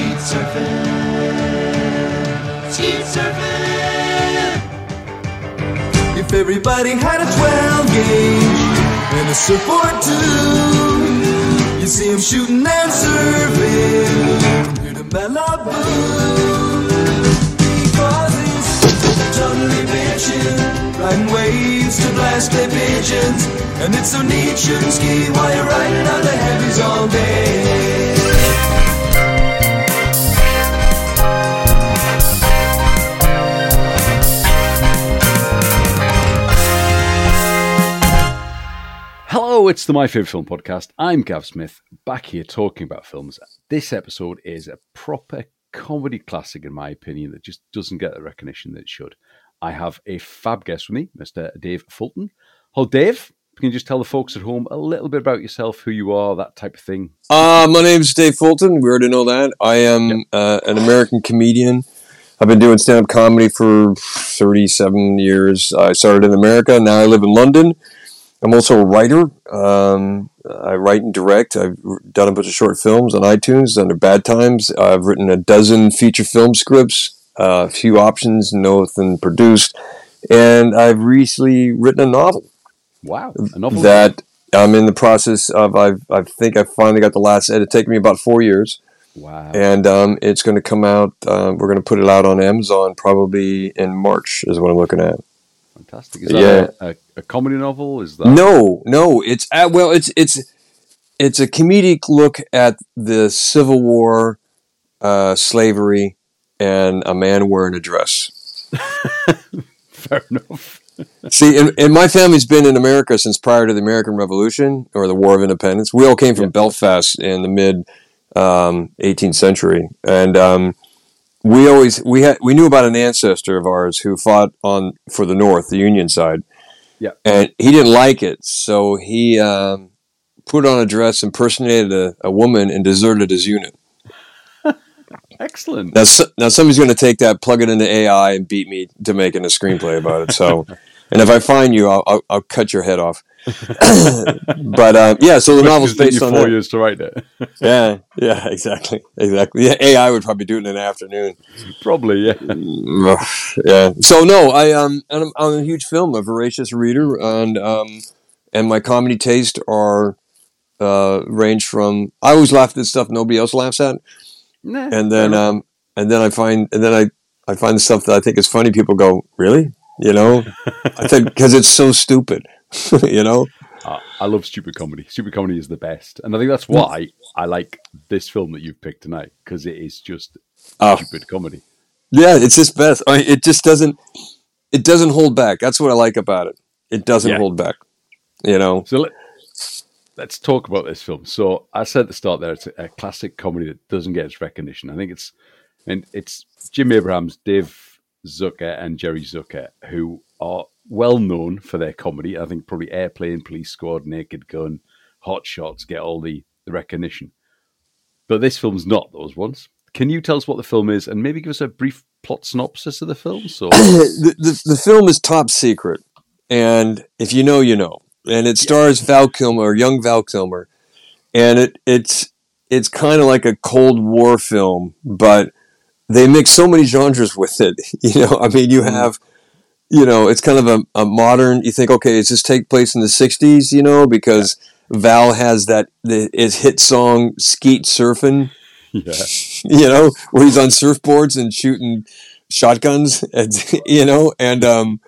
skeet surfing. Skeet surfing. If everybody had a 12 gauge and a surfboard too, you see see 'em shooting and surfing from here to Malibu. Because it's totally bitchin', riding waves to blast their pigeons. And it's so neat shooting ski while you're riding on the heavies all day. Hello, it's the My Favorite Film podcast. I'm Gav Smith, back here talking about films. This episode is a proper comedy classic, in my opinion, that just doesn't get the recognition that it should. I have a fab guest with me, Mr. Dave Fulton. Hello, Dave. Can you just tell the folks at home a little bit about yourself, who you are, that type of thing? Uh, my name's Dave Fulton. We already know that. I am uh, an American comedian. I've been doing stand up comedy for 37 years. I started in America. Now I live in London. I'm also a writer. Um, I write and direct. I've done a bunch of short films on iTunes under Bad Times. I've written a dozen feature film scripts, uh, a few options, nothing produced. And I've recently written a novel Wow, a novel. that I'm in the process of. I've, I think I finally got the last edit. It taken me about four years, wow, and um, it's going to come out. Um, we're going to put it out on Amazon probably in March. Is what I'm looking at. fantastic. Is that a, a, a comedy novel? Is that No, no, it's uh, well, it's it's it's a comedic look at the Civil War, uh, slavery, and a man wearing a dress. fair enough? See, and, and my family's been in America since prior to the American Revolution or the War of Independence. We all came from Yeah. Belfast in the mid um, 18th century, and um, we always we had we knew about an ancestor of ours who fought on for the North, the Union side. Yeah. and he didn't like it, so he um, put on a dress, impersonated a, a woman, and deserted his unit. Excellent. Now, so, now somebody's going to take that, plug it into AI, and beat me to making a screenplay about it. So, and if I find you, I'll, I'll, I'll cut your head off. but um, yeah, so the novel's based on four that. yees to write it. Yeah, yeah, exactly, exactly. Yeah, AI would probably do it in an afternoon. Probably, yeah. Yeah. So no, I um, I'm, I'm a huge film, a voracious reader, and um, and my comedy taste are uh range from I always laugh at stuff nobody else laughs at. Nah, and then um and then I find and then I I find the stuff that I think is funny. People go, really? You know, I think because it's so stupid. you know, Uh, I love stupid comedy. Stupid comedy is the best, and I think that's why I like this film that you've picked tonight because it is just Oh. stupid comedy. yeah, it's just best. I mean, it just doesn't it doesn't hold back. That's what I like about it. It doesn't Yeah. hold back. You know, So let, let's talk about this film. So I said at the start there, it's a, a classic comedy that doesn't get its recognition. I think it's and it's Jim Abrahams, Dave Zucker, and Jerry Zucker who are well known for their comedy. I think probably Airplane, Police Squad, Naked Gun, Hot Shots get all the, the recognition. But this film's not those ones. Can you tell us what the film is and maybe give us a brief plot synopsis of the film? So the, the the film is top secret, and if you know, you know. And it stars Val Kilmer, young Val Kilmer, and it it's it's kind of like a Cold War film, but they mix so many genres with it. You know, I mean, you mm. have, you know, it's kind of a, a modern. You think, okay, does this take place in the '60s? You know, because Val has that the, his hit song "Skeet Surfing." yeah, you know, where he's on surfboards and shooting shotguns, and, you know, and um,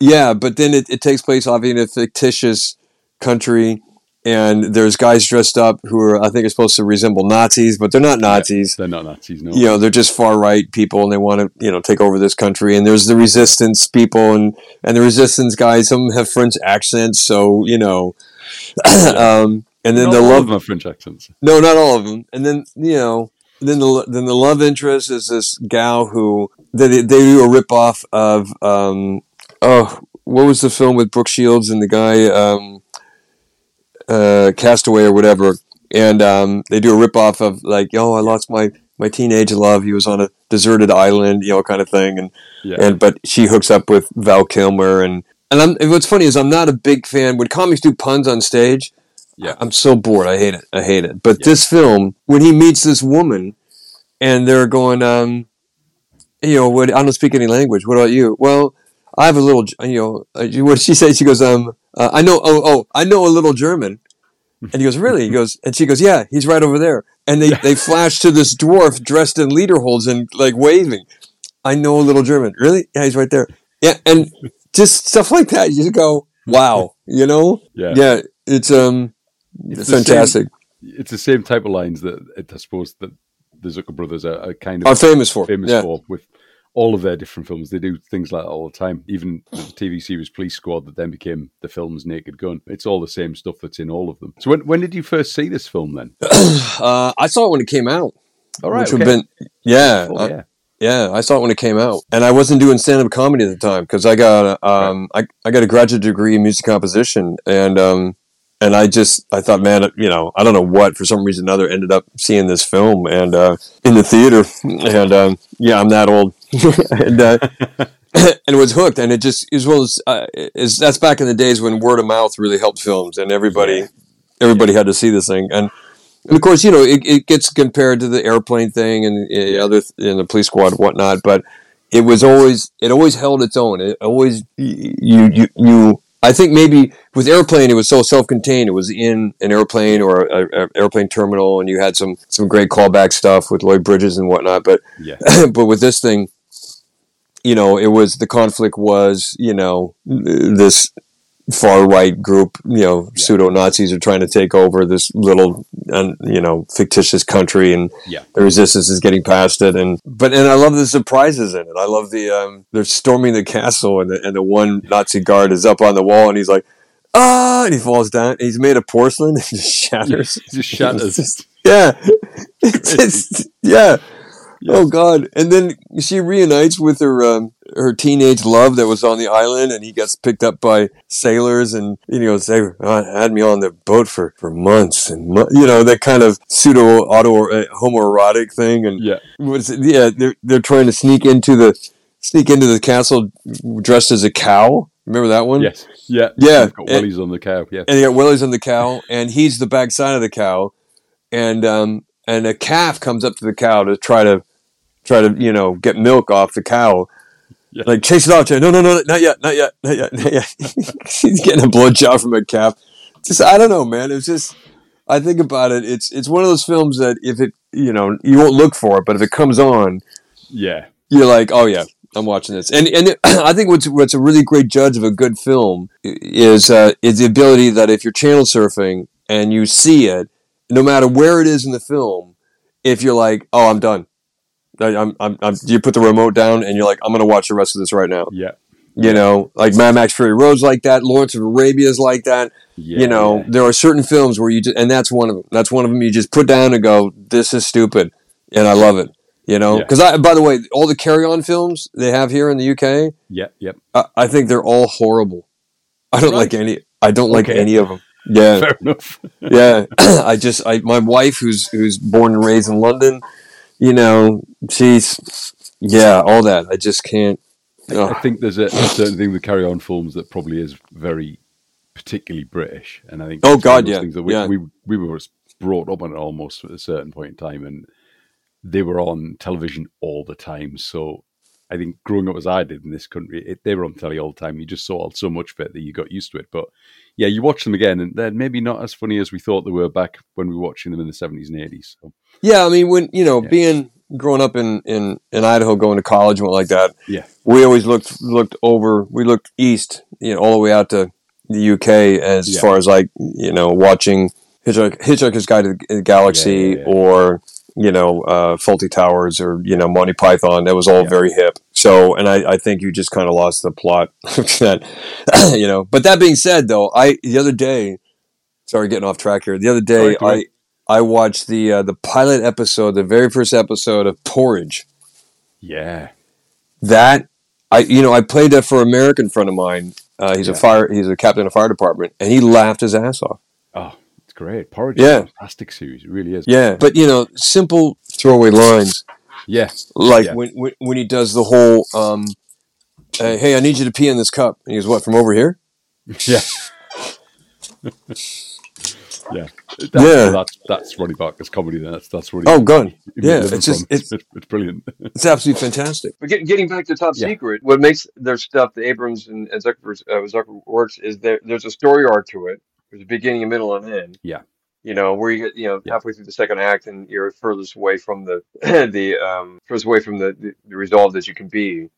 yeah, but then it, it takes place obviously in a fictitious country, and there's guys dressed up who are I think are supposed to resemble Nazis, but they're not Nazis. they're not Nazis, no. You know, they're just far right people, and they want to you know take over this country. And there's the resistance people, and and the resistance guys. Some have French accents, so you know. um, and then Not the all love of them have French accents. no, not all of them. And then you know, then the then the love interest is this gal who they they do a rip off of um oh what was the film with Brooke Shields and the guy um uh Castaway or whatever, and um they do a rip off of like oh I lost my my teenage love he was on a deserted island you know kind of thing and Yeah. and but she hooks up with Val Kilmer and and I'm and what's funny is I'm not a big fan when comics do puns on stage. Yeah. I'm so bored. I hate it. I hate it. But Yeah. this film, when he meets this woman, and they're going, um, you know, what, I don't speak any language. What about you? Well, I have a little, you know, uh, what she says. She goes, um, uh, I know, oh, oh, I know a little German. And he goes, really? He goes, and she goes, yeah, he's right over there. And they, they flash to this dwarf dressed in lederhosen and like waving. I know a little German. Really? Yeah, he's right there. Yeah. And just stuff like that. You just go, wow, you know? Yeah. Yeah. It's, um, It's fantastic. It's the same type of lines that I suppose that the Zucker brothers are, are kind of Are famous for. famous yeah. for with all of their different films. They do things like that all the time. Even the TV series Police Squad that then became the film's Naked Gun. It's all the same stuff that's in all of them. So when when did you first see this film then? Uh, I saw it when it came out. All right, which would okay. have been, yeah, Oh, uh, yeah. Yeah, I saw it when it came out, and I wasn't doing stand up comedy at the time because I got um I, I got a graduate degree in music composition, and um and I just I thought, man, you know, I don't know what for some reason or another ended up seeing this film and uh, in the theater, and um, yeah, I'm that old, and uh, and was hooked, and it just as well as uh, is that's back in the days when word of mouth really helped films, and everybody everybody had to see this thing, and and of course, you know, it, it gets compared to the airplane thing and uh, other th- and the police squad and whatnot, but it was always it always held its own. It always you you you. I think maybe with airplane, it was so self-contained. It was in an airplane or a, a airplane terminal, and you had some some great callback stuff with Lloyd Bridges and whatnot. But Yeah. but with this thing, you know, it was the conflict was you know this far right group, you know, pseudo Nazis are trying to take over this little, uh, you know, fictitious country, and Yeah. the resistance is getting past it. And but and I love the surprises in it. I love the um, they're storming the castle, and the and the one Nazi guard is up on the wall, and he's like, ah, and he falls down. He's made of porcelain, and just shatters. Just shatters. Just- yeah, it's, it's yeah. Oh God! And then she reunites with her um, her teenage love that was on the island, and he gets picked up by sailors, and you know, they "Oh, had me on the boat for, for months, and mo-, you know that kind of pseudo auto uh, homoerotic thing, and Yeah. Yeah, they're they're trying to sneak into the sneak into the castle dressed as a cow. Remember that one? Yes. Yeah. Yeah. Got wellies on the cow. Yeah. and you got Willie's on the cow, and he's the backside of the cow, and um, and a calf comes up to the cow to try to try to you know get milk off the cow, Yeah. like chase it off. No, no, no, not yet, not yet, not yet, not yet. he's getting a blowjob from a calf. Just I don't know, man. It's just I think about it. It's it's one of those films that if it you know you won't look for it, but if it comes on, Yeah. you're like, oh yeah, I'm watching this. And and it, I think what's what's a really great judge of a good film is uh, is the ability that if you're channel surfing and you see it, no matter where it is in the film, if you're like, oh, I'm done. I- I'm, I'm, I'm, you put the remote down and you're like, I'm going to watch the rest of this right now. Yeah. You know, like Mad Max Fury Road's like that. Lawrence of Arabia is like that. Yeah. you know, there are certain films where you just, and that's one of them. That's one of them you just put down and go, this is stupid. And I love it. You know, Yeah. because I, by the way, all the carry on films they have here in the UK, Yeah. Yep. I, I think they're all horrible. I don't Right. like any. I don't like Okay. any of them. Yeah, Fair enough. yeah. I just, I my wife who's who's born and raised in London, you know, she's yeah, all that. I just can't. I think there's a, a certain thing with carry on films that probably is very particularly British, and I think Oh, it's one of God, yeah, things that we, yeah. we we were brought up on it almost at a certain point in time, and they were on television all the time. So I think growing up as I did in this country, it, they were on telly all the time. You just saw so much of it that you got used to it. But yeah, you watch them again, and they're maybe not as funny as we thought they were back when we were watching them in the seventies and eighties. So, Yeah, I mean, when you know, Yeah. being growing up in, in in Idaho, going to college and what like that, yeah, we always looked looked over. We looked east, you know, all the way out to the UK as Yeah. far as like you know watching Hitchhik- Hitchhiker's Guide to the Galaxy yeah. or you know uh, Fawlty Towers or you know Monty Python. That was all Yeah. very hip. So, and I, I think you just kind of lost the plot that, you know. But that being said, though, I the other day, sorry, getting off track here. The other day, Sorry, I. I watched the uh, the pilot episode, the very first episode of Porridge yeah, that I you know I played that for an American friend of mine. Uh, he's a fire he's a captain of fire department, and he laughed his ass off. oh, great. Porridge, Yeah. is a fantastic series, it really is. Yeah, but you know, simple throwaway lines yeah, like Yeah. when, when when he does the whole um, uh, "Hey, I need you to pee in this cup," and he goes, "What from over here?" yeah. Yeah, that's, Yeah. That's that's Ronnie Barker's comedy. Then that's that's what. Oh, good. he Yeah, it's just it's it's, it's brilliant. it's absolutely fantastic. But getting, getting back to Top Yeah. Secret, what makes their stuff, the Abrams and, and Zuckerberg, uh, Zuckerberg works, is there there's a story arc to it. There's a beginning, a middle, and an end. Yeah. You know, where you get, you know, Yeah. halfway through the second act, and you're furthest away from the the um furthest away from the, the, the resolve that you can be,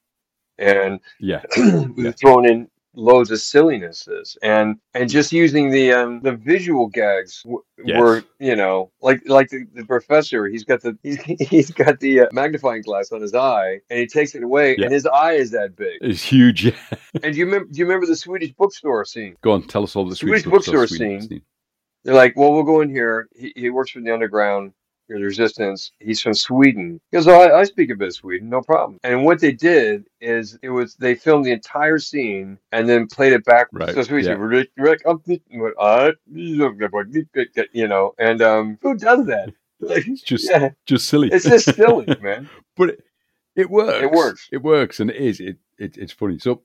and Yeah, Yeah. thrown in loads of sillinesses and and just using the um the visual gags w- Yes. were you know like like the, the professor he's got the he's, he's got the uh, magnifying glass on his eye and he takes it away Yeah. and his eye is that big it's huge. Yeah. and do you remember do you remember the swedish bookstore scene Go on, tell us all the Swedish Swedish bookstore Swedish scene. they're like well we'll go in here he, he works for the underground resistance he's from sweden he goes oh, I, I speak a bit of sweden no problem and what they did is it was they filmed the entire scene and then played it back Right, so Swedish, yeah. Rick- Rick, I'm the- what, uh, you know and um who does that like, It's just yeah just silly. it's just silly man but it, it works. It works. It works, and it is. It, it it's funny. So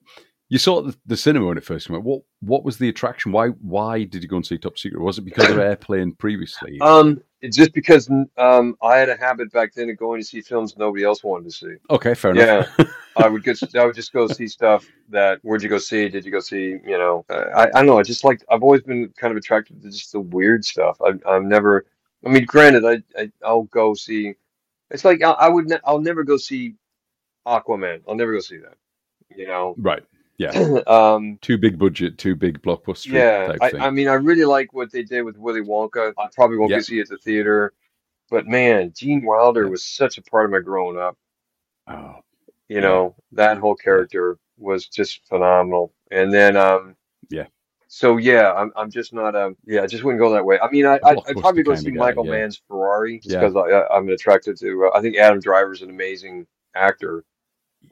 you saw the, the cinema when it first came out. What what was the attraction? Why why did you go and see Top Secret? Was it because of Airplane previously? um it's just because um I had a habit back then of going to see films nobody else wanted to see okay, fair enough. Yeah, I would get. I would just go see stuff that. Where'd you go see? Did you go see? You know, uh, I I don't know. I just like. I've always been kind of attracted to just the weird stuff. I I'm never. I mean, granted, I, I I'll go see. It's like I, I would. Ne- I'll never go see Aquaman. I'll never go see that. You know. Right. Yeah. um. Too big budget, too big blockbuster Yeah. I. I mean, I really like what they did with Willy Wonka. I probably won't Yeah. go see it at the theater, but man, Gene Wilder was such a part of my growing up. oh, you know that whole character was just phenomenal and then um Yeah. so yeah i'm, I'm just not um yeah i just wouldn't go that way i mean i A i I'd probably go see guy, michael yeah. mann's ferrari just Yeah. because I, i'm attracted to uh, i think adam driver's an amazing actor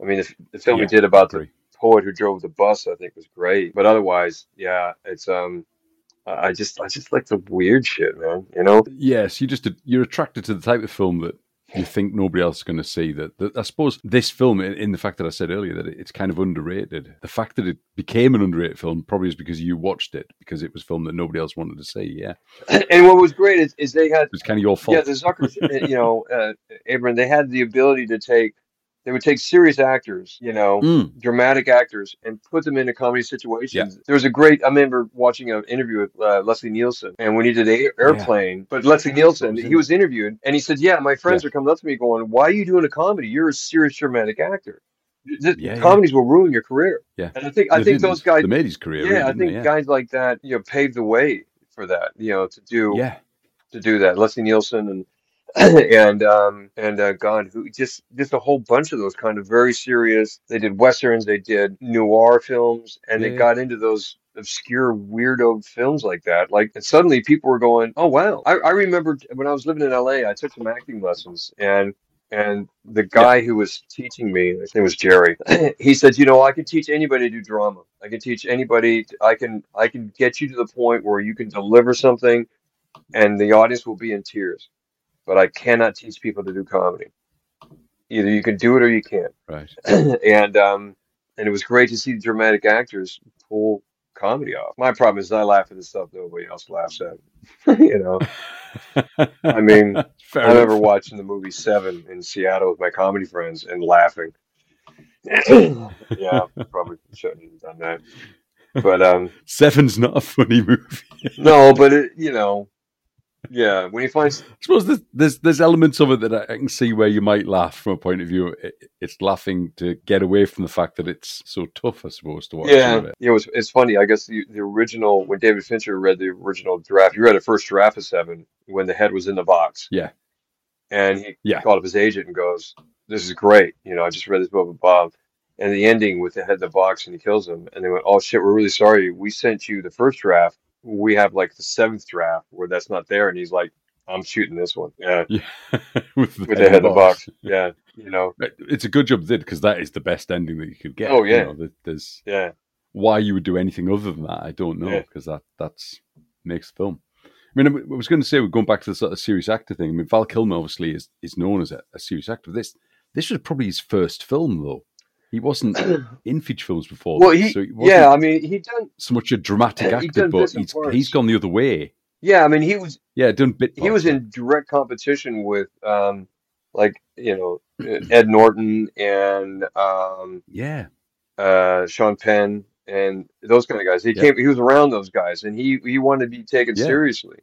i mean the, the film Yeah, he did about the. Poet who drove the bus i think was great but otherwise yeah it's um i just i just like the weird shit man you know yes, you just you're attracted to the type of film that you think nobody else is going to see. That, that I suppose this film, in, in the fact that I said earlier that it's kind of underrated. The fact that it became an underrated film probably is because you watched it because it was a film that nobody else wanted to see. Yeah, and what was great is, is they had it's kind of your fault. Yeah, the Zuckers, uh, you know, uh, Abram, they had the ability to take, they would take serious actors, you know, Mm, dramatic actors, and put them into comedy situations. There was a great, I remember watching an interview with uh, Leslie Nielsen, and when he did a- Airplane, but Leslie Nielsen, was he was interviewed, and he said, Yeah, my friends Yeah. are coming up to me going, Why are you doing a comedy? You're a serious dramatic actor. Th- Yeah, yeah. comedies will ruin your career. Yeah. And I think, I think those guys, they made his career. yeah, I think yeah. guys like that, you know, paved the way for that, you know, to do yeah, to do that. Leslie Nielsen and and um and uh, God, who just just a whole bunch of those kind of very serious. They did westerns, they did noir films, and Yeah, they got into those obscure weirdo films like that. Like and suddenly people were going, "Oh wow!" I, I remember when I was living in LA, I took some acting lessons and. And the guy who was teaching me, his name was Jerry. he said, "You know, I can teach anybody to do drama. I can teach anybody. I can, I can get you to the point where you can deliver something, and the audience will be in tears. But I cannot teach people to do comedy. Either you can do it or you can't. right. and um, and it was great to see the dramatic actors pull comedy off. My problem is I laugh at the stuff nobody else laughs at. you know, I mean, Fair I remember enough. watching the movie Seven in Seattle with my comedy friends and laughing. yeah, probably shouldn't have done that. But um, Seven's not a funny movie. no, but it, you know, yeah, when he finds I suppose there's, there's there's elements of it that I, can see where you might laugh from a point of view. It, it's laughing to get away from the fact that it's so tough, I suppose, to watch. Yeah, it. yeah, it was. It's funny. I guess the the original when David Fincher read the original draft, he read a first draft of Seven when the head was in the box. Yeah. and he Yeah. called up his agent and goes, "This is great. You know, I just read this book with Bob." And the ending with the head in the box and he kills him, and they went, "Oh shit, we're really sorry. We sent you the first draft. We have like the seventh draft where that's not there." And he's like, "I'm shooting this one." Yeah, Yeah, with the, with the head in the box. Yeah, you know. It's a good job they did because that is the best ending that you could get. Oh, You yeah. know, there's Yeah, why you would do anything other than that. I don't know Yeah. because that that's makes the film. I mean, I was going to say we're going back to the sort of serious actor thing. I mean, Val Kilmer obviously is is known as a, a serious actor. This this was probably his first film though. He wasn't in feature films before. well, he, so yeah, I mean, he done so much a dramatic actor, but he's he's gone the other way Yeah, I mean he was Yeah, done bit. he was in direct competition with um like you know Ed Norton and um Yeah, uh Sean Penn and those kind of guys. He Yeah. came he was around those guys and he he wanted to be taken Yeah. seriously.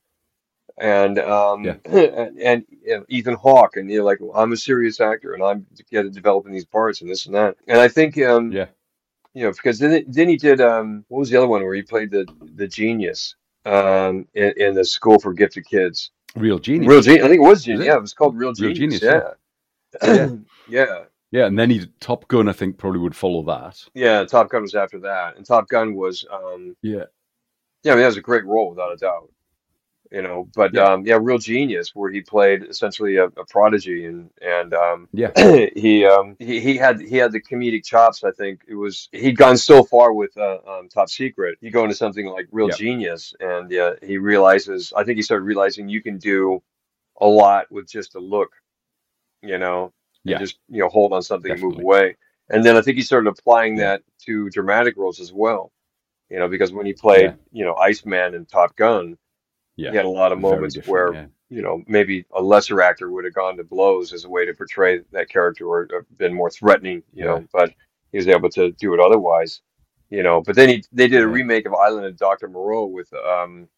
And um Yeah. and, and you know, Ethan Hawke and you're like well, I'm a serious actor and I'm yeah, developing these parts and this and that. And I think um yeah, you know because then then he did um what was the other one where he played the the genius um in, in the school for gifted kids. real genius. Real genius. I think it was genius. it? Yeah, it was called Real Real Genius. Genius, yeah. Yeah. yeah. Yeah, and then he Top Gun. I think probably would follow that. Yeah, Top Gun was after that. And Top Gun was um Yeah, yeah, I mean that was a great role without a doubt. You know, but Yeah. um yeah, Real Genius where he played essentially a, a prodigy and and um yeah, he um he, he had he had the comedic chops, I think. It was he'd gone so far with uh, um Top Secret. You go into something like Real Yeah. Genius and yeah, he realizes I think he started realizing you can do a lot with just a look, you know, Yeah. just you know hold on something and move away. And then I think he started applying that to dramatic roles as well. You know, because when he played, Yeah. you know, Iceman and Top Gun, yeah. he had a lot of moments where, yeah. you know, maybe a lesser actor would have gone to blows as a way to portray that character or, or been more threatening, you know, but he was able to do it otherwise, you know. But then he they did a Yeah. remake of Island of Dr. Moreau with um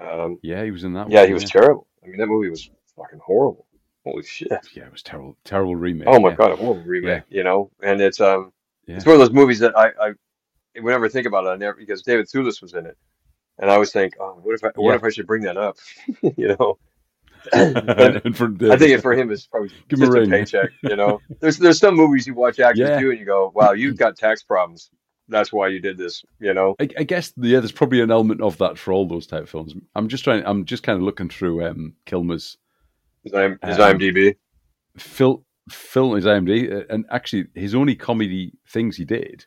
um yeah, he was in that. yeah, one, he was terrible. I mean that movie was fucking horrible. Holy shit. Yeah, it was terrible. Terrible remake. Oh my yeah. god, a horrible remake, you know? And it's um Yeah. it's one of those movies that I, I whenever I think about it, I never because David Thewlis was in it. And I always think, oh, what if I what Yeah. if I should bring that up? you know. for I think it for him is probably Give him a just a, paycheck, you know. There's there's some movies you watch actors Yeah. do and you go, Wow, you've got tax problems. That's why you did this, you know. I, I guess yeah, there's probably an element of that for all those type of films. I'm just trying. I'm just kind of looking through um, Kilmer's His, IM, his Um, IMDb. Phil Phil his IMDb, uh, and actually his only comedy things he did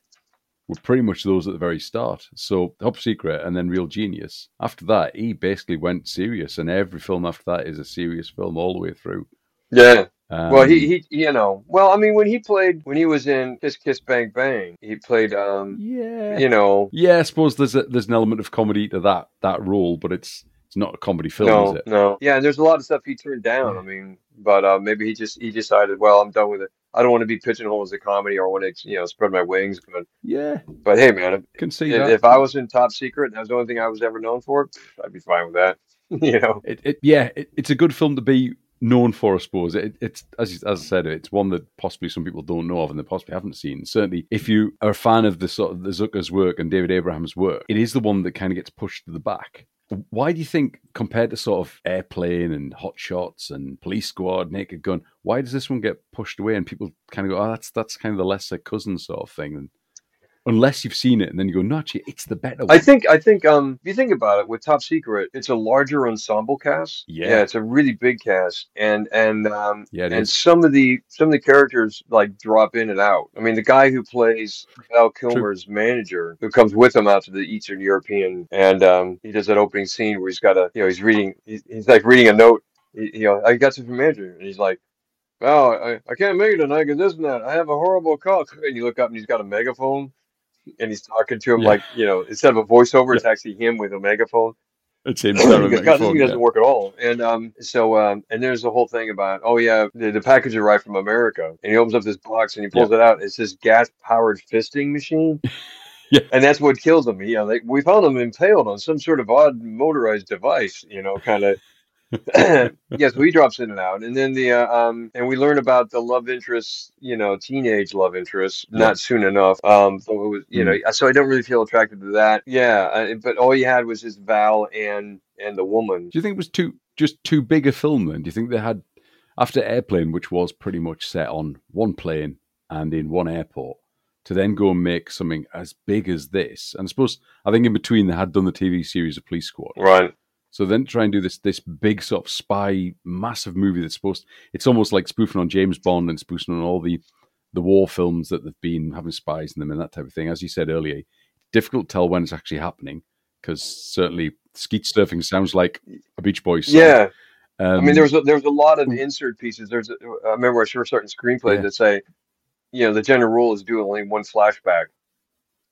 were pretty much those at the very start. So Top Secret and then Real Genius. After that, he basically went serious, and every film after that is a serious film all the way through. Yeah. Um, Well, he, he, you know, well, I mean, when he played, when he was in Kiss Kiss Bang Bang, he played, um, yeah, you know, yeah. I suppose there's a, there's an element of comedy to that that role, but it's it's not a comedy film, no, is it? no, yeah, and there's a lot of stuff he turned down. I mean, but uh, maybe he just he decided, well, I'm done with it. I don't want to be pigeonholed as a comedy or want to, you know, spread my wings. But, Yeah, but hey, man, can see if, that. if I was in Top Secret and that was the only thing I was ever known for, I'd be fine with that. you know, it, it yeah, it, it's a good film to be known for, I suppose. It, it's as as I said, it's one that possibly some people don't know of and they possibly haven't seen. Certainly, if you are a fan of the sort of the Zucker's work and David Abraham's work, it is the one that kind of gets pushed to the back. Why do you think, compared to sort of Airplane and Hot Shots and Police Squad, Naked Gun, why does this one get pushed away and people kind of go, "Oh, that's that's kind of the lesser cousin sort of thing"? Unless you've seen it, and then you go, "No, actually, it's the better one." I think I think um if you think about it with Top Secret, it's a larger ensemble cast. Yeah. yeah it's a really big cast, and and um Yeah, and is. some of the some of the characters like drop in and out. I mean, the guy who plays Val Kilmer's manager, who comes with him out to the Eastern European, and um he does that opening scene where he's got a you know he's reading he's, he's like reading a note. He, you know, I got this from manager, and he's like. Oh, I, I can't make it tonight because this and that. I have a horrible cough. And you look up and he's got a megaphone and he's talking to him Yeah. like you know instead of a voiceover, it's actually him with a megaphone. It's him staring because at God, this thing doesn't work at all. And um, so um, and there's the whole thing about oh yeah, the, the package arrived from America, and he opens up this box and he pulls it out. It's this gas powered fisting machine. Yeah. And that's what kills him. You know, they, we found him impaled on some sort of odd motorized device. You know, kind of. yeah, so he drops in and out, and then the uh, um, and we learn about the love interest, you know, teenage love interest, Yeah. not soon enough. Um, so it was, you know, so I don't really feel attracted to that. Yeah, uh, but all you had was just Val and and the woman. Do you think it was too just too big a film then? Do you think they had after Airplane, which was pretty much set on one plane and in one airport, to then go and make something as big as this? And I suppose I think in between they had done the TV series of Police Squad. Right. So then try and do this this big sort of spy massive movie that's supposed it's almost like spoofing on James Bond and spoofing on all the the war films that they've been having spies in them and that type of thing. As you said earlier, difficult to tell when it's actually happening because certainly skeet surfing sounds like a Beach Boys song. Yeah. Um, I mean, there was a, there was a lot of insert pieces. There's, a, I remember I sure certain screenplays Yeah. that say, you know, the general rule is do only one flashback.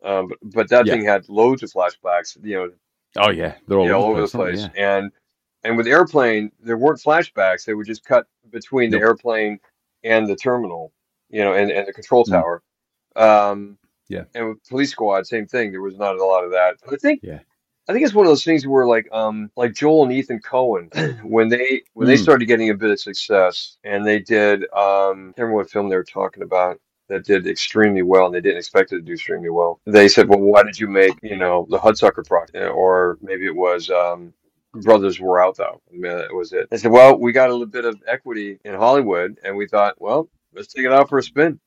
Um, but, but that Yeah. thing had loads of flashbacks. You know, Oh yeah, they're all, all over the they? place. And and with airplane, there weren't flashbacks. They would just cut between the airplane and the terminal, you know, and, and the control Mm. tower. Um, Yeah. And with police squad, same thing. There was not a lot of that. But I think Yeah. I think it's one of those things where like um like Joel and Ethan Coen when they when they Mm. started getting a bit of success and they did um I can't remember what film they were talking about that did extremely well and they didn't expect it to do extremely well. They said, Well why did you make, you know, the Hudsucker Proxy? Or maybe it was um Brothers Where Art Thou. I mean, that was it. They said, Well, we got a little bit of equity in Hollywood and we thought, well, let's take it out for a spin.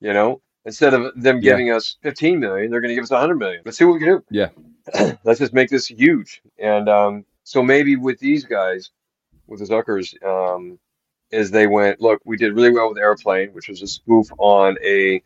You know? Instead of them Yeah. giving us 15 million, they're going to give us 100 million. Let's see what we can do Yeah. let's just make this huge. And um, so maybe with these guys, with the Zuckers, um, is they went, look, we did really well with Airplane, which was a spoof on a,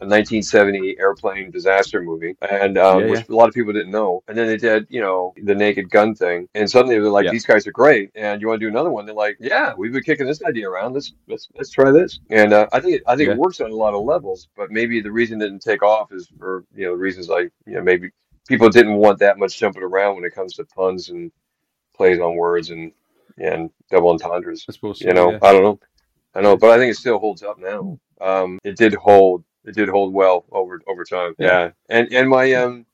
a 1970 airplane disaster movie, and um, Yeah, which a lot of people didn't know. And then they did, you know, the Naked Gun thing, and suddenly they're like, Yeah. these guys are great, and you want to do another one? They're like, yeah, we've been kicking this idea around. Let's let's let's try this. And uh, I think it, I think Yeah. it works on a lot of levels, but maybe the reason it didn't take off is for you know the reasons like you know maybe people didn't want that much jumping around when it comes to puns and plays on words and and double entendres. I suppose. You know, yeah. I don't know, I know, but I think it still holds up now. Um, it did hold, it did hold well over over time. Yeah. Yeah, and and my um.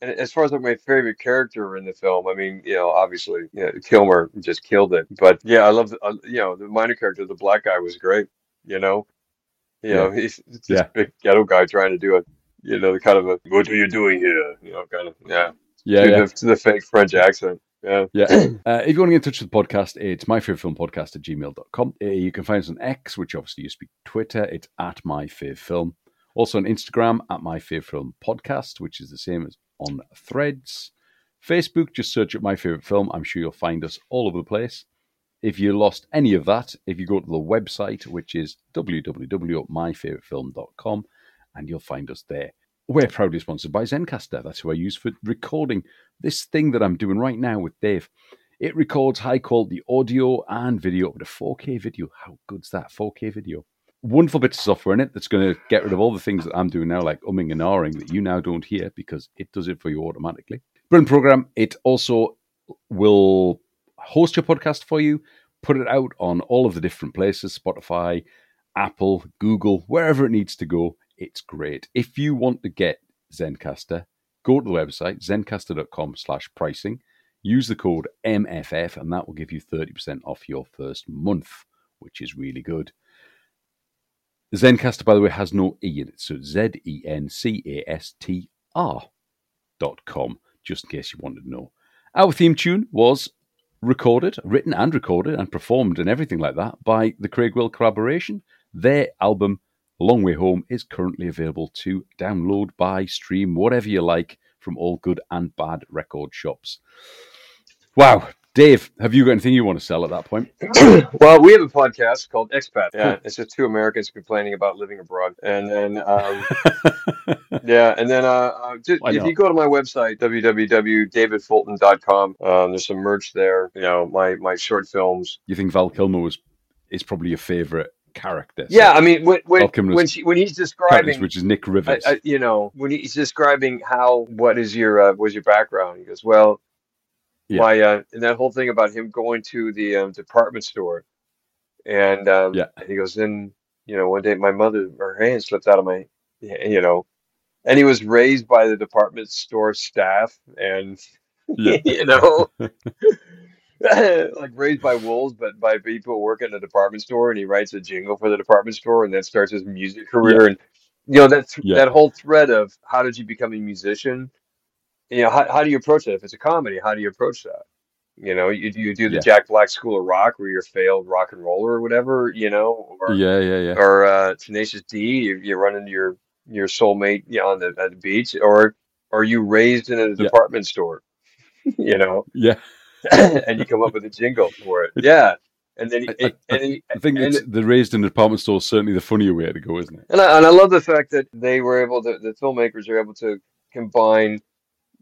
And as far as like my favorite character in the film, I mean, you know, obviously, you know, Kilmer just killed it. But yeah, I love, uh, you know, the minor character, the black guy was great. You know, you know, he's this Yeah. big ghetto guy trying to do it. You know, the kind of a "What are you doing here?" You know, kind of yeah, yeah, to, yeah. The, to the fake French accent. Yeah, Yeah. Uh, if you want to get in touch with the podcast, it's my favorite film podcast at gmail.com. Uh, you can find us on X, which obviously used to be Twitter. It's at my fav film. Also on Instagram at my favorite film podcast, which is the same as on threads. Facebook, just search up my favorite film. I'm sure you'll find us all over the place. If you lost any of that, if you go to the website, which is www.myfavoritefilm.com, and you'll find us there. We're proudly sponsored by Zencastr. That's who I use for recording this thing that I'm doing right now with Dave. It records high quality audio and video up to 4K video. How good's that 4K video? Wonderful bit of software in it that's going to get rid of all the things that I'm doing now, like umming and ahhing that you now don't hear because it does it for you automatically. Brilliant program. It also will host your podcast for you, put it out on all of the different places Spotify, Apple, Google, wherever it needs to go. It's great. If you want to get Zencastr, go to the website, zencastr.com slash pricing. Use the code MFF, and that will give you 30% off your first month, which is really good. Zencastr, by the way, has no E in it, so Z E N C A S T R dot com, just in case you wanted to know. Our theme tune was recorded, written and recorded, and performed and everything like that by the Craig Whale collaboration. Their album, Long Way Home, is currently available to download, buy, stream, whatever you like from all good and bad record shops. Wow. Dave, have you got anything you want to sell at that point? well, we have a podcast called Expat. Yeah, it's just two Americans complaining about living abroad, and then um, yeah, and then uh, uh, just, if you go to my website www.davidfulton.com, um, there's some merch there. You know, my my short films. you think Val Kilmer was is probably your favorite character? So, Yeah, I mean, when when when, she, when he's describing which is Nick I, Rivers. I, you know, when he's describing how what is your uh, was your background, he goes, well, Yeah. my uh, and that whole thing about him going to the um, department store, and um, Yeah. he goes, then you know, one day my mother her hand slipped out of my, you know, and he was raised by the department store staff, and Yeah. you know. like raised by wolves, but by people who work in a department store, and he writes a jingle for the department store, and then starts his music career. And you know that th- Yeah. that whole thread of how did you become a musician? You know, how, how do you approach that? If it's a comedy, how do you approach that? You know, you you do the Yeah. Jack Black School of Rock, where you're a failed rock and roller or whatever, you know, or yeah, yeah, yeah. or uh, Tenacious D, you, you run into your your soulmate you know, on the at the beach, or are you raised in a Yeah. department store? you know, Yeah. and you come up with a jingle for it. Yeah, and then he, I- I- and, he, I think and, it's the raised in a department store is certainly the funnier way to go, isn't it? and I and I love the fact that they were able to the filmmakers are able to combine,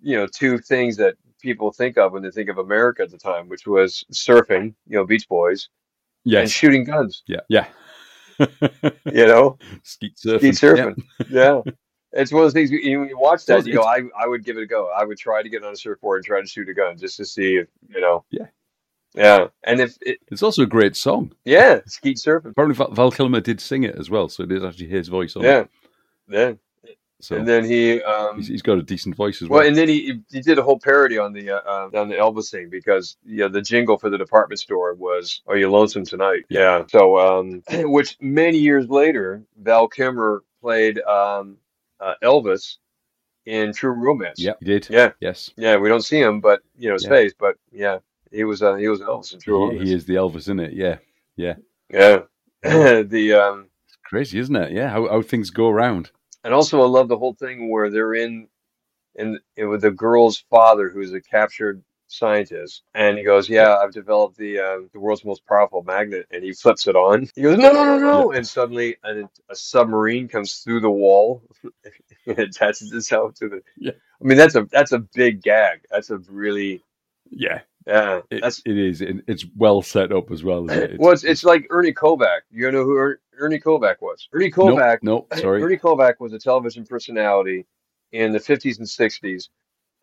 you know, two things that people think of when they think of America at the time, which was surfing, you know, Beach Boys, and shooting guns. Yeah. Yeah. You know, Skeet surfing. skeet surfing. Yeah. It's one of those things you, you watch that you go, I, I would give it a go. I would try to get on a surfboard and try to shoot a gun just to see if you know. Yeah. Yeah, and if it, It's also a great song. yeah, skeet surfing. Apparently, Val, Kilmer did sing it as well, so it is actually his voice on Yeah, it. yeah. So And then he um, he's, he's got a decent voice as well. Well, and then he he did a whole parody on the uh, uh, on the Elvis thing because you know, the jingle for the department store was "Are you lonesome tonight?" Yeah. So, um, which many years later, Val Kilmer played um, uh, Elvis in True Romance. yeah, he did. Yeah. Yes. Yeah, we don't see him, but you know his Yeah. face. But yeah, he was uh, he was Elvis in True He, Romance. he is the Elvis, isn't it? Yeah. Yeah. Yeah. the um, Crazy, isn't it? Yeah, how, how things go around. And also, I love the whole thing where they're in, in, in with the girl's father, who's a captured scientist, and he goes, "Yeah, I've developed the uh, the world's most powerful magnet," and he flips it on. He goes, "No, no, no, no!" And suddenly, a, a submarine comes through the wall and attaches itself to the. Yeah. I mean, that's a that's a big gag. That's a really Yeah, yeah. it, That's it is. It, it's well set up as well. It? well, it's, it's like Ernie Kovac. You know who er, Ernie Kovac was? Ernie Kovac no, sorry. Ernie Kovac was a television personality in the 50s and 60s,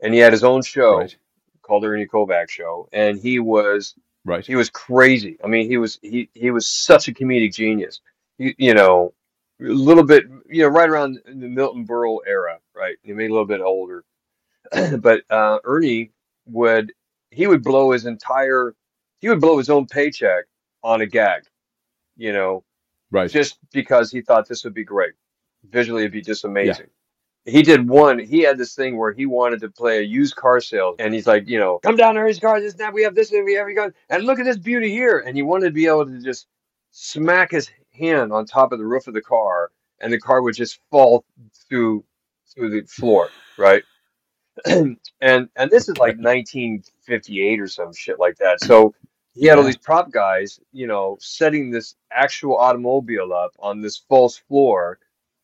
and he had his own show Right, called the Ernie Kovac Show, and he was right. he was crazy. I mean, he was he he was such a comedic genius. You, you know, a little bit, you know, right around the Milton Berle era, right? He made a little bit older, but uh, Ernie would he would blow his entire he would blow his own paycheck on a gag, you know, Right. just because he thought this would be great. Visually, it'd be just amazing. He did one. He had this thing where he wanted to play a used car sales, and he's like, you know, come down to his car. This now we have this and we have got, and look at this beauty here. And he wanted to be able to just smack his hand on top of the roof of the car, and the car would just fall through through the floor, right? and and this is like 1958 or some shit like that. So he had all these prop guys, you know, setting this actual automobile up on this false floor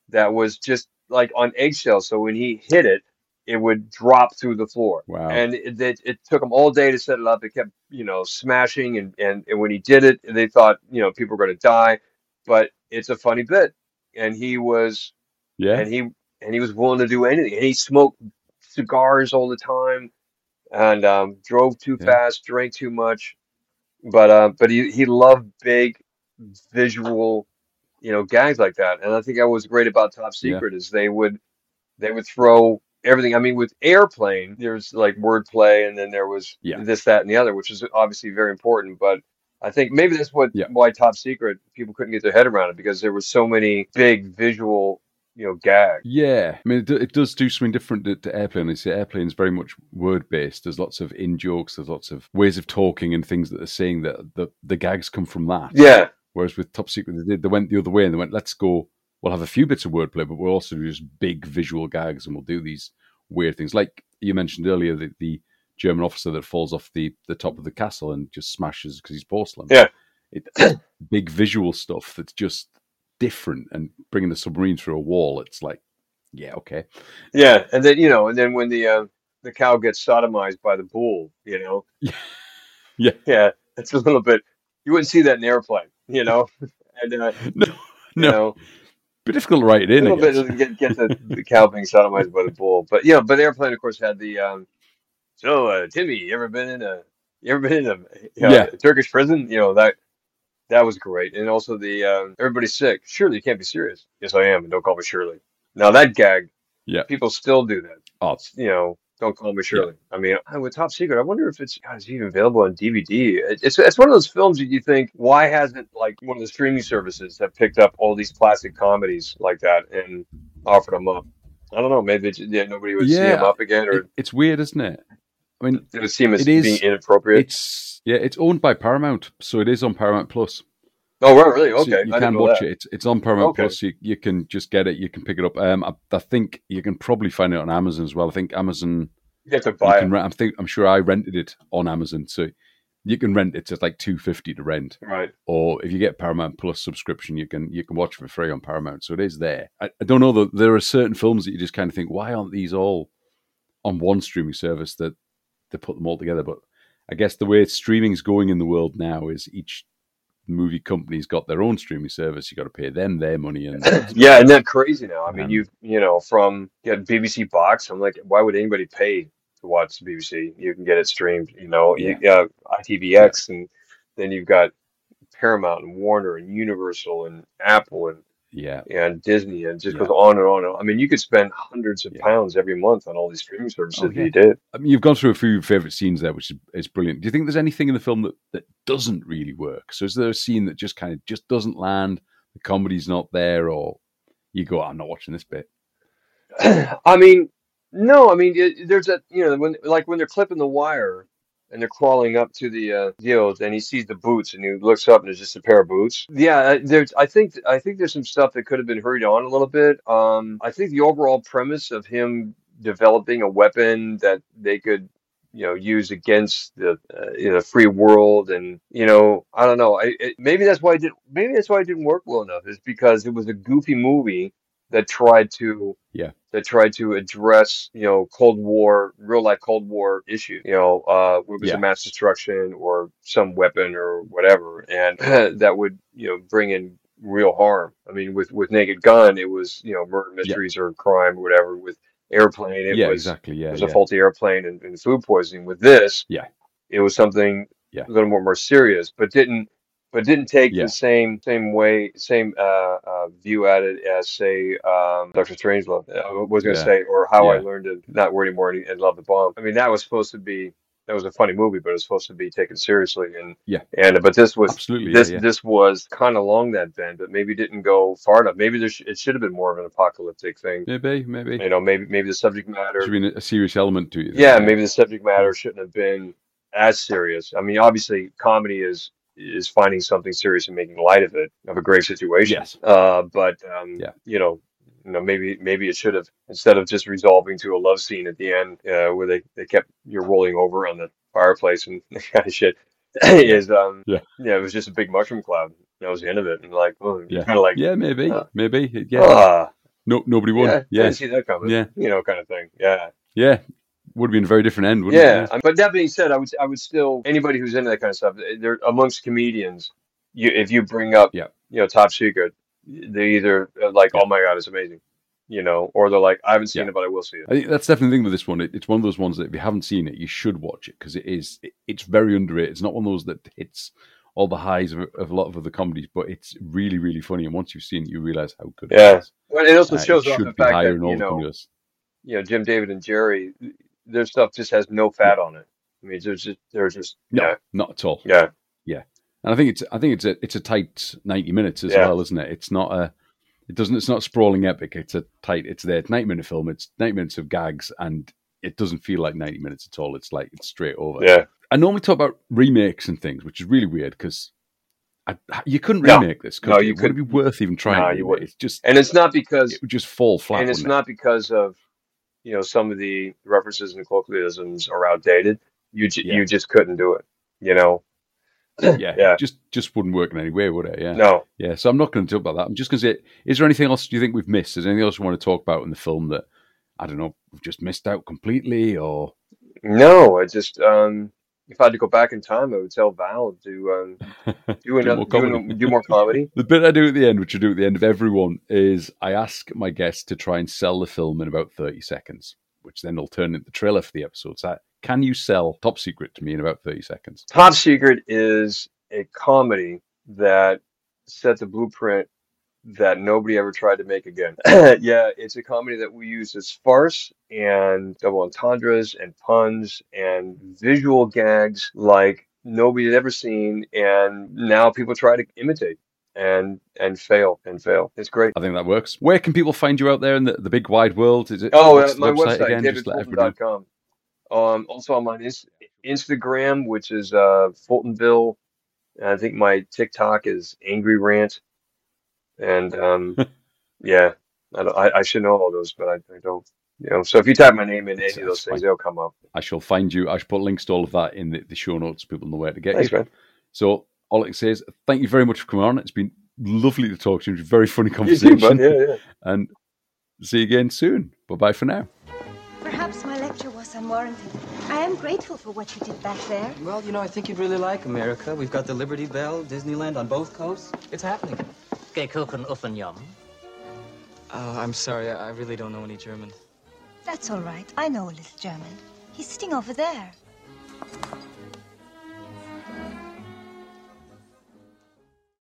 that was just like on eggshells. So when he hit it, it would drop through the floor. Wow. And it, it, it took him all day to set it up. It kept, you know, smashing. And, and, and when he did it, they thought, you know, people were going to die. But it's a funny bit. And he was, yeah. and he, and he was willing to do anything. And he smoked cigars all the time and um, drove too Yeah. fast, drank too much. But, uh, but he, he loved big visual, you know, gags like that. And I think that was great about Top Yeah. Secret is they would, they would throw everything. I mean, with Airplane, there's like wordplay, and then there was Yeah. this, that, and the other, which is obviously very important. But I think maybe that's what Yeah. why Top Secret people couldn't get their head around it because there was so many big visual, you know, gags. Yeah, I mean, it, it does do something different to, to Airplane. It's Airplane is very much word based. There's lots of in jokes. There's lots of ways of talking and things that they're saying that the the gags come from that. Yeah, Whereas with Top Secret, they did they went the other way and they went, let's go. We'll have a few bits of wordplay, but we'll also do just big visual gags and we'll do these weird things. Like you mentioned earlier, the, the German officer that falls off the, the top of the castle and just smashes because he's porcelain. Yeah. It, big visual stuff that's just different and bringing the submarine through a wall. It's like, yeah, okay. yeah, and then you know, and then when the uh, the cow gets sodomized by the bull, you know, Yeah. yeah, it's a little bit. You wouldn't see that in Airplane, you know, and uh, No, you no. know, Be difficult to write it in. a little bit get get the, the cow being sodomized by the bull, but yeah. but Airplane, of course, had the um. So, uh, Timmy, you ever been in a you ever been in a, you know, Yeah. a Turkish prison? You know that that was great, and also the um, everybody's sick. Surely you can't be serious. Yes, I am, and don't call me Shirley. Now that gag, Yeah. people still do that. Oh, You know, don't call me Shirley. I mean, with Top Secret, I wonder if it's God, even available on DVD. It's it's one of those films that you think, why hasn't like one of the streaming services have picked up all these classic comedies like that and offered them up? I don't know. Maybe it's, yeah, nobody would see them up again, or it, it's weird, isn't it? I mean, it would seem as it is- being inappropriate. it's yeah, it's owned by Paramount, so it is on Paramount Plus. Oh, right, really? So Okay, you I can watch it. It's, it's on Paramount Okay. Plus. You, you can just get it. You can pick it up. Um, I, I think you can probably find it on Amazon as well. I think Amazon. You have to buy it, rent, I think I'm sure I rented it on Amazon, so you can rent it. It's like two fifty to rent, right? or if you get Paramount Plus subscription, you can you can watch it for free on Paramount. So it is there. I, I don't know that there are certain films that you just kind of think, why aren't these all on one streaming service that they put them all together? But I guess the way streaming's going in the world now is each movie companies got their own streaming service. You got to pay them their money, and yeah, isn't that crazy now? I mean, Um, you you know, from you got BBC Box. I'm like, why would anybody pay to watch the BBC? You can get it streamed. You know, you got ITVX, and then you've got Paramount and Warner and Universal and Apple and yeah, and Disney, and just Yeah. goes on and on. and on. I mean, you could spend hundreds of Yeah. pounds every month on all these streaming services Oh, if yeah. you did. I mean, you've gone through a few favorite scenes there, which is, is brilliant. Do you think there's anything in the film that, that doesn't really work? So is there a scene that just kind of just doesn't land? The comedy's not there, or you go, I'm not watching this bit. I mean, no, I mean, it, there's a you know when like when they're clipping the wire and they're crawling up to the uh, deals, and he sees the boots, and he looks up, and there's just a pair of boots. Yeah, uh, there's. I think I think there's some stuff that could have been hurried on a little bit. Um, I think the overall premise of him developing a weapon that they could. You know, use against the uh, you know free world, and you know, I don't know. I it, maybe that's why did. Maybe that's why it didn't work well enough. Is because it was a goofy movie that tried to yeah that tried to address, you know, Cold War, real life Cold War issues, you know, uh, it was Yeah. a mass destruction or some weapon or whatever, and that would, you know, bring in real harm. I mean, with with Naked Gun, it was, you know, murder mysteries or crime or whatever. With Airplane, it yeah, was exactly. Yeah, it was yeah. a faulty airplane and, and food poisoning. With this, Yeah. it was something Yeah. a little more more serious, but didn't but didn't take Yeah. the same same way same uh, uh, view at it as say um, Doctor Strangelove. I was going to Yeah. say, or How I Learned to Not Worry Anymore and, and Love the Bomb. I mean, that was supposed to be that was a funny movie, but it was supposed to be taken seriously. And Yeah. and but this was Absolutely. this yeah, yeah. this was kind of along that bend, but maybe didn't go far enough. Maybe there sh- it should have been more of an apocalyptic thing. Maybe, maybe. You know, maybe maybe the subject matter. Should be a serious element to it. Yeah, maybe the subject matter shouldn't have been as serious. I mean, obviously, comedy is is finding something serious and making light of it of a grave situation. Yes. Uh, but um, Yeah. you know, you know, maybe maybe it should have instead of just resolving to a love scene at the end, uh, where they they kept you rolling over on the fireplace and that kind of shit. is um Yeah. yeah, it was just a big mushroom cloud. That was the end of it, and like, oh, Yeah. kind of like, Yeah, maybe, Uh, maybe. Yeah, ah, no, nobody won. yeah, Yeah, see that coming. Yeah. you know, kind of thing. Yeah. yeah. Would have been a very different end, wouldn't Yeah, it? um, but that being said, I would I would still anybody who's into that kind of stuff. They're amongst comedians. You if you bring up Yeah. you know Top Secret, they either like Yeah. oh my god it's amazing, you know, or they're like I haven't seen Yeah. it but I will see it. I think that's definitely the thing with this one. It, it's one of those ones that if you haven't seen it, you should watch it because it is. It, it's very underrated. It's not one of those that hits all the highs of, of a lot of other comedies, but it's really, really funny. And once you've seen it, you realize how good Yeah. it is. Well, it also Uh, shows it off the fact that you know you know Jim David and Jerry, their stuff just has no fat on it. I mean, there's just there's just No, yeah not at all. yeah yeah. And I think it's. I think it's a. It's a tight ninety minutes as Yeah. well, isn't it? It's not a. It doesn't. It's not sprawling epic. It's a tight. It's there. It's ninety minute film. It's ninety minutes of gags, and it doesn't feel like ninety minutes at all. It's like it's straight over. yeah. I normally talk about remakes and things, which is really weird because you couldn't No. remake this. No, could you Would it be worth even trying? No, you. It's just And it's not because it would just fall flat. and it's not because of you know some of the references and colloquialisms are outdated. You ju- Yeah. you just couldn't do it. You know. Yeah, yeah. Just just wouldn't work in any way, would it? Yeah. No. Yeah. So I'm not going to talk about that. I'm just going to say, is there anything else do you think we've missed? Is there anything else you want to talk about in the film that I don't know we've just missed out completely, or No, I just um, if I had to go back in time, I would tell Val to um, do another more do, comedy. do more comedy. The bit I do at the end, which I do at the end of everyone, is I ask my guests to try and sell the film in about 30 seconds, which then will turn into the trailer for the episode. So, can you sell Top Secret to me in about 30 seconds? Top Secret is a comedy that set the blueprint that nobody ever tried to make again. yeah, it's a comedy that we use as farce and double entendres and puns and visual gags like nobody had ever seen, and now people try to imitate and and fail and fail. It's great. I think that works. Where can people find you out there in the, the big wide world? Is it Oh, uh, my website, let davidfulton.com. Um, also, I'm on Ins- Instagram, which is uh, Fultonville. And I think my TikTok is Angry Rant. And um, yeah, I, don't, I, I should know all those, but I, I don't. You know, so if you type my name in any That's- of those that's things, fine. they'll come up. I shall find you. I shall put links to all of that in the, the show notes so people know where to get Thanks, you. man. So, all I can thank you very much for coming on. It's been lovely to talk to you. It's a very funny You conversation. too. Yeah, yeah. And see you again soon. Bye bye for now. Perhaps my lecture was unwarranted. I am grateful for what you did back there. Well, you know, I think you'd really like America. We've got the Liberty Bell, Disneyland on both coasts. It's happening. Kuchen Uffenjam? Oh, I'm sorry, I really don't know any German. That's all right. I know a little German. He's sitting over there.